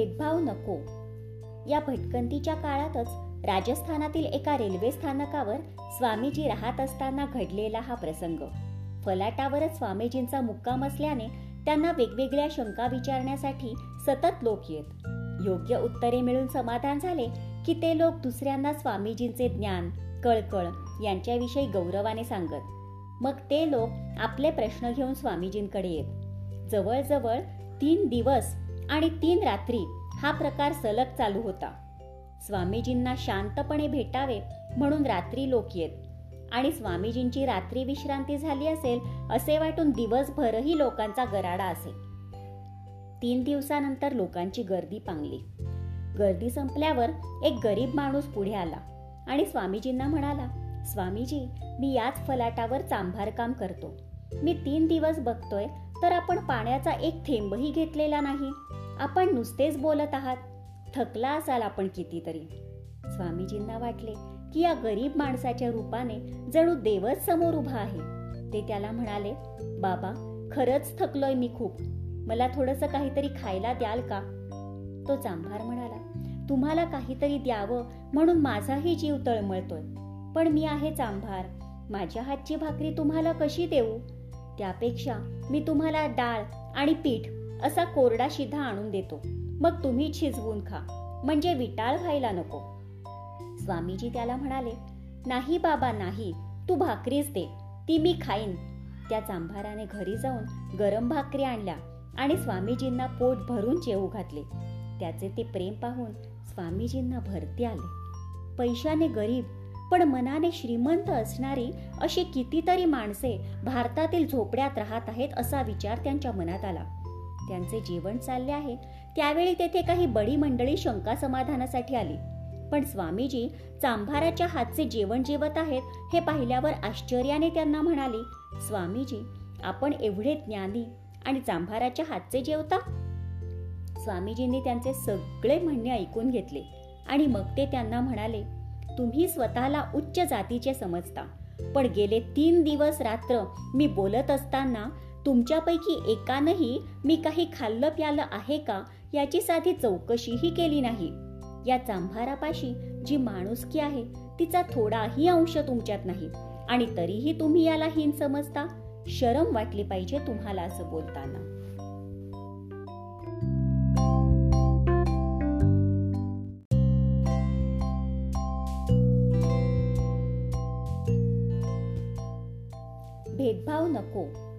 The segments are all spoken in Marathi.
भेदभाव नको. या भटकंतीच्या काळातच राजस्थानातील एका रेल्वे स्थानकावर स्वामीजी राहत असताना घडलेला हा प्रसंग. फलाटावरच स्वामीजींचा मुक्काम असल्याने त्यांना वेगवेगळ्या शंका विचारण्यासाठी सतत लोक येत. योग्य उत्तरे मिळून समाधान झाले की ते लोक दुसऱ्यांना स्वामीजींचे ज्ञान कळकळ यांच्याविषयी गौरवाने सांगत. मग ते लोक आपले प्रश्न घेऊन स्वामीजींकडे येत. जवळजवळ तीन दिवस आणि तीन रात्री हा प्रकार सलग चालू होता. स्वामीजींना शांतपणे भेटावे म्हणून रात्री लोक येत. आणि स्वामीजींची रात्री विश्रांती झाली असेल असे वाटून दिवसभरही लोकांचा गराडा असे. तीन दिवसानंतर लोकांची गर्दी पांगली. गर्दी संपल्यावर एक गरीब माणूस पुढे आला आणि स्वामीजींना म्हणाला स्वामीजी मी याच फलाटावर चांभार काम करतो. मी तीन दिवस बघतोय तर आपण पाण्याचा एक थेंबही घेतलेला नाही. आपण नुसतेच बोलत आहात. थकला असाल आपण कितीतरी. स्वामीजींना वाटले की या गरीब माणसाच्या रूपाने जणू देवच समोर उभा आहे. ते त्याला म्हणाले बाबा खरंच थकलोय मी खूप. मला थोडस काहीतरी खायला द्याल का? तो चांभार म्हणाला तुम्हाला काहीतरी द्यावं म्हणून माझाही जीव तळमळतोय. पण मी आहे चांभार माझ्या हातची भाकरी तुम्हाला कशी देऊ? त्यापेक्षा मी तुम्हाला डाळ आणि पीठ असा कोरडा शिधा आणून देतो. मग तुम्ही शिजवून खा. म्हणजे विटाळ व्हायला नको. स्वामीजी त्याला म्हणाले नाही बाबा नाही. तू भाकरीच दे. ती मी खाईन. त्या चांभाराने घरी जाऊन गरम भाकरी आणल्या आणि स्वामीजींना पोट भरून जेवू घातले. त्याचे ते प्रेम पाहून स्वामीजींना भरती आले. पैशाने गरीब पण मनाने श्रीमंत असणारी अशी कितीतरी माणसे भारतातील झोपड्यात राहत आहेत असा विचार त्यांच्या मनात आला. त्यांचे जेवण चालले आहे. त्यावेळी तेथे काही बडी मंडळी शंका समाधानासाठी आली. पण स्वामीजी चांभाराच्या हातचे जेवण जेवत आहेत हे पाहिल्यावर आश्चर्याने त्यांना म्हणाले स्वामीजी आपण एवढे ज्ञानी आणि चांभाराच्या हातचे जेवता? स्वामीजींनी त्यांचे सगळे म्हणणे ऐकून घेतले आणि मग ते त्यांना म्हणाले तुम्ही स्वतःला उच्च जातीचे समजता. पण गेले तीन दिवस रात्र मी बोलत असताना तुमच्यापैकी एकानंही मी काही खाल्लं प्यालं आहे का याची साधी चौकशीही केली नाही. या चांभारापाशी जी माणुसकी आहे तिचा थोडाही अंश तुमच्यात नाही. आणि तरीही तुम्ही याला हीन समजता? शरम वाटली पाहिजे तुम्हाला असं बोलताना. भेदभाव नको.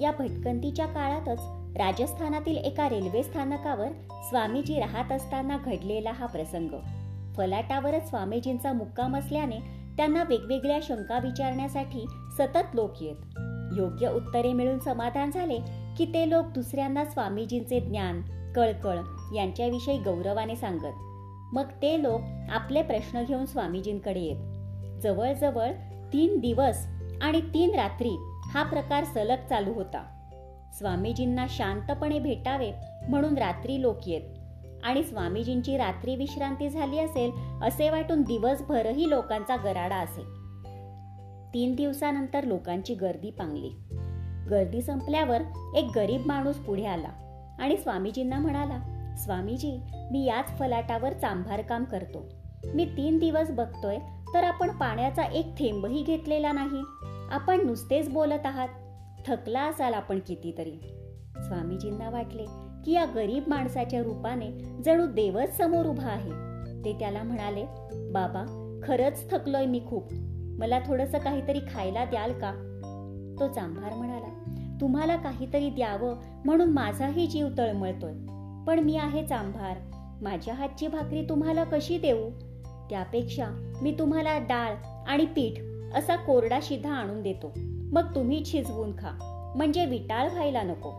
या भटकंतीच्या काळातच राजस्थानातील एका रेल्वे स्थानकावर स्वामीजी राहत असताना घडलेला हा प्रसंग. फलाटावरच स्वामीजींचा मुक्काम असल्याने त्यांना वेगवेगळ्या शंका विचारण्यासाठी सतत लोक येत. योग्य उत्तरे मिळून समाधान झाले की ते लोक दुसऱ्यांना स्वामीजींचे ज्ञान कळकळ यांच्याविषयी गौरवाने सांगत. मग ते लोक आपले प्रश्न घेऊन स्वामीजींकडे येत. जवळजवळ तीन दिवस आणि तीन रात्री हा प्रकार सलग चालू होता. स्वामीजींना शांतपणे भेटावे म्हणून रात्री लोक येत. आणि स्वामीजींची रात्री विश्रांती झाली असेल असे वाटून दिवसभरही लोकांचा गराडा असे. तीन दिवसानंतर लोकांची गर्दी पांगली. गर्दी संपल्यावर एक गरीब माणूस पुढे आला आणि स्वामीजींना म्हणाला स्वामीजी मी याच फलाटावर चांभार काम करतो. मी तीन दिवस बघतोय तर आपण पाण्याचा एक थेंबही घेतलेला नाही. आपण नुसतेच बोलत आहात. थकला असाल आपण कितीतरी. स्वामीजींना वाटले की या गरीब माणसाच्या रूपाने जणू देवच समोर उभा आहे. ते त्याला म्हणाले बाबा खरंच थकलोय मी खूप. मला थोडंसं काहीतरी खायला द्याल का? तो चांभार म्हणाला तुम्हाला काहीतरी द्यावं म्हणून माझाही जीव तळमळतोय. पण मी आहे चांभार माझ्या हातची भाकरी तुम्हाला कशी देऊ? त्यापेक्षा मी तुम्हाला डाळ आणि पीठ असा कोरडा शिधा आणून देतो. मग तुम्ही शिजवून खा. म्हणजे विटाळ व्हायला नको.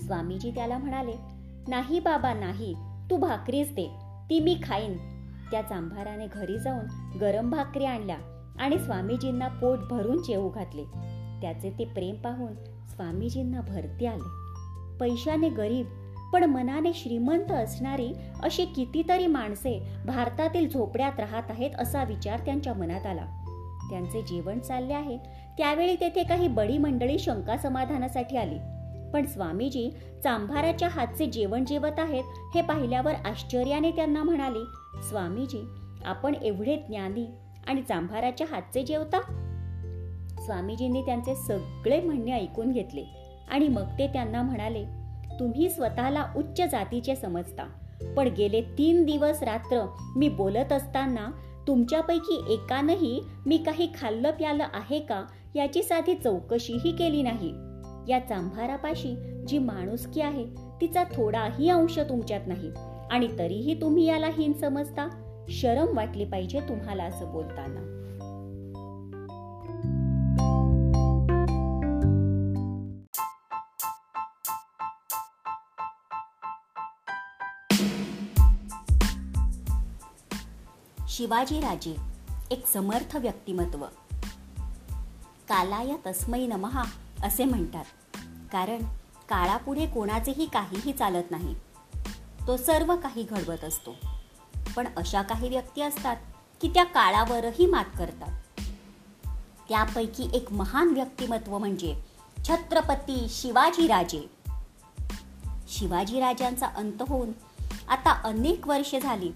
स्वामीजी त्याला म्हणाले नाही बाबा नाही. तू भाकरीच दे. ती मी खाईन. त्या चांभाराने घरी जाऊन गरम भाकरी आणल्या आणि स्वामीजींना पोट भरून जेवू घातले. त्याचे ते प्रेम पाहून स्वामीजींना भरती आले. पैशाने गरीब पण मनाने श्रीमंत असणारी अशी कितीतरी माणसे भारतातील झोपड्यात राहत आहेत असा विचार त्यांच्या मनात आला. त्यांचे जेवण चालले आहे. त्यावेळी तेथे काही बडी मंडळी शंका समाधानासाठी आली. पण स्वामीजी चांभाराच्या हातचे जेवण जेवत आहेत हे पाहिल्यावर आश्चर्याने त्यांना म्हणाले स्वामीजी आपण एवढे ज्ञानी आणि चांभाराच्या हातचे जेवता? स्वामीजींनी त्यांचे सगळे म्हणणे ऐकून घेतले आणि मग ते त्यांना म्हणाले तुम्ही स्वतःला उच्च जातीचे समजता. पण गेले तीन दिवस रात्र मी बोलत असताना तुमच्यापैकी एकानंही मी काही खाल्लं प्यालं आहे का याची साधी चौकशीही केली नाही. या चांभारापाशी जी माणुसकी आहे तिचा थोडाही अंश तुमच्यात नाही. आणि तरीही तुम्ही याला हीन समजता? शरम वाटली पाहिजे तुम्हाला असं बोलताना. शिवाजीराजे एक समर्थ व्यक्तिमत्व. कालाय तस्मै नमहा असे म्हणतात. कारण काळापुढे कोणाचेही काहीही चालत नाही. तो सर्व काही घडवत असतो. पण अशा काही व्यक्ती असतात की त्या काळावरही मात करतात. त्यापैकी एक महान व्यक्तिमत्व म्हणजे छत्रपती शिवाजीराजे शिवाजीराजांचा अंत होऊन आता अनेक वर्षे झाली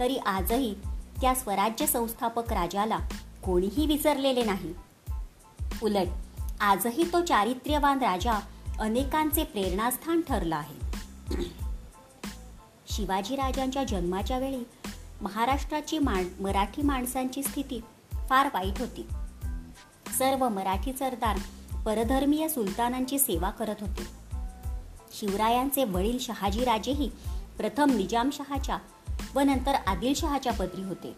तरी आजही त्या स्वराज्य संस्थापक राजाला कोणीही विसरलेले नाही. उलट आजही तो चारित्र्यवान राजा अनेकांचे प्रेरणास्थान ठरला आहे. शिवाजीराजांच्या जन्माच्या वेळी महाराष्ट्राची मान मराठी माणसांची स्थिती फार वाईट होती. सर्व मराठी सरदार परधर्मीय सुलतानांची सेवा करत होते. शिवरायांचे वडील शहाजीराजेही प्रथम निजामशहाच्या व नंतर आदिलशहाच्या पदरी होते.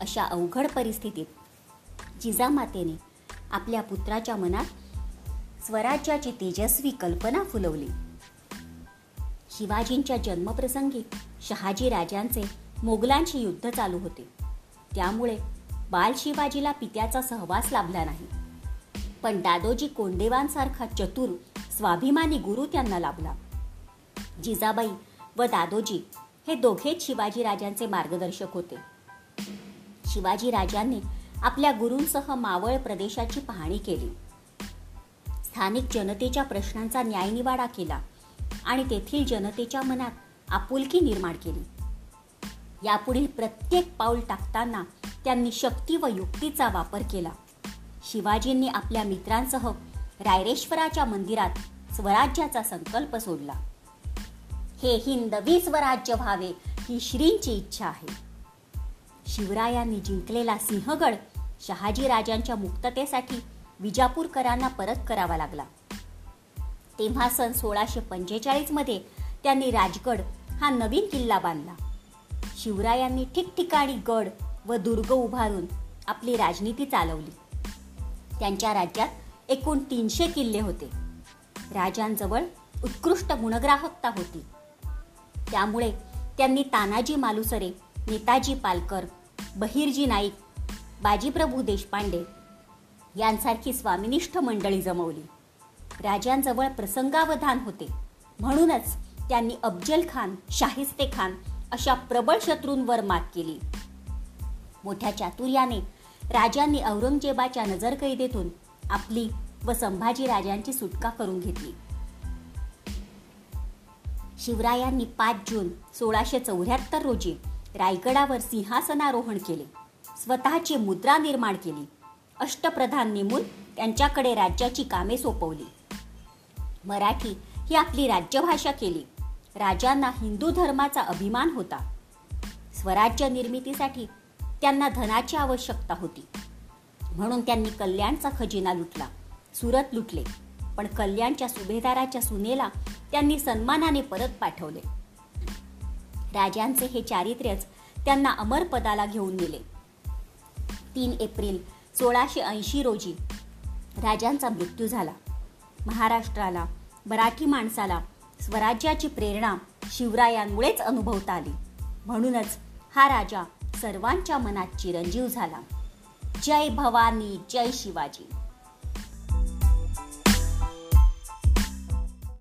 अशा अवघड परिस्थितीत जिजामातेने आपल्या पुत्राच्या मनात स्वराज्याची तेजस्वी कल्पना फुलवली. शिवाजींच्या जन्मप्रसंगी शहाजी राजांचे मोगलांशी युद्ध चालू होते. त्यामुळे बाल शिवाजीला पित्याचा सहवास लाभला नाही. पण दादोजी कोंडेवांसारखा चतुर स्वाभिमानी गुरु त्यांना लाभला. जिजाबाई व दादोजी हे दोघेच शिवाजी राजांचे मार्गदर्शक होते. शिवाजी राजांनी आपल्या गुरूंसह मावळ प्रदेशाची पाहणी केली. स्थानिक जनतेच्या प्रश्नांचा न्यायनिवाडा केला आणि तेथील जनतेच्या मनात आपुलकी निर्माण केली. यापुढील प्रत्येक पाऊल टाकताना त्यांनी शक्ती व युक्तीचा वापर केला. शिवाजींनी आपल्या मित्रांसह रायरेश्वराच्या मंदिरात स्वराज्याचा संकल्प सोडला. हे हिंदवी स्वराज्य व्हावे ही श्रींची इच्छा आहे. शिवरायांनी जिंकलेला सिंहगड शहाजी राजांच्या मुक्ततेसाठी विजापूरकरांना परत करावा लागला. तेव्हा सन सोळाशे पंचेचाळीसमध्ये त्यांनी राजगड हा नवीन किल्ला बांधला. शिवरायांनी ठिकठिकाणी गड व दुर्ग उभारून आपली राजनीती चालवली. त्यांच्या राज्यात एकूण तीनशे किल्ले होते. राजांजवळ उत्कृष्ट गुणग्राहकता होती. त्यामुळे त्यांनी तानाजी मालुसरे नेताजी पालकर बहिरजी नाईक बाजीप्रभू देशपांडे यांसारखी स्वामिनिष्ठ मंडळी जमवली. राजांजवळ प्रसंगावधान होते. म्हणूनच त्यांनी अफजल खान शाहिस्ते खान अशा प्रबळ शत्रूंवर मात केली. मोठ्या चातुर्याने राजांनी औरंगजेबाच्या नजरकैदेतून आपली व संभाजी राजांची सुटका करून घेतली. शिवरायांनी पाच जून सोळाशे चौऱ्याहत्तर रोजी रायगडावर सिंहासनारोहण केले. स्वतःची मुद्रा निर्माण केली. अष्टप्रधान नेमून त्यांच्याकडे राज्याची कामे सोपवली. मराठी ही आपली राज्यभाषा केली. राजांना हिंदू धर्माचा अभिमान होता. स्वराज्य निर्मितीसाठी त्यांना धनाची आवश्यकता होती. म्हणून त्यांनी कल्याणचा खजिना लुटला. सुरत लुटले. पण कल्याणच्या सुभेदाराच्या सुनेला त्यांनी सन्मानाने परत पाठवले. राजांचे हे चारित्र्यच त्यांना अमर पदाला घेऊन नेले. तीन एप्रिल सोळाशे ऐंशी रोजी राजांचा मृत्यू झाला. महाराष्ट्राला मराठी माणसाला स्वराज्याची प्रेरणा शिवरायांमुळेच अनुभवता आली. म्हणूनच हा राजा सर्वांच्या मनात चिरंजीव झाला. जय भवानी जय शिवाजी.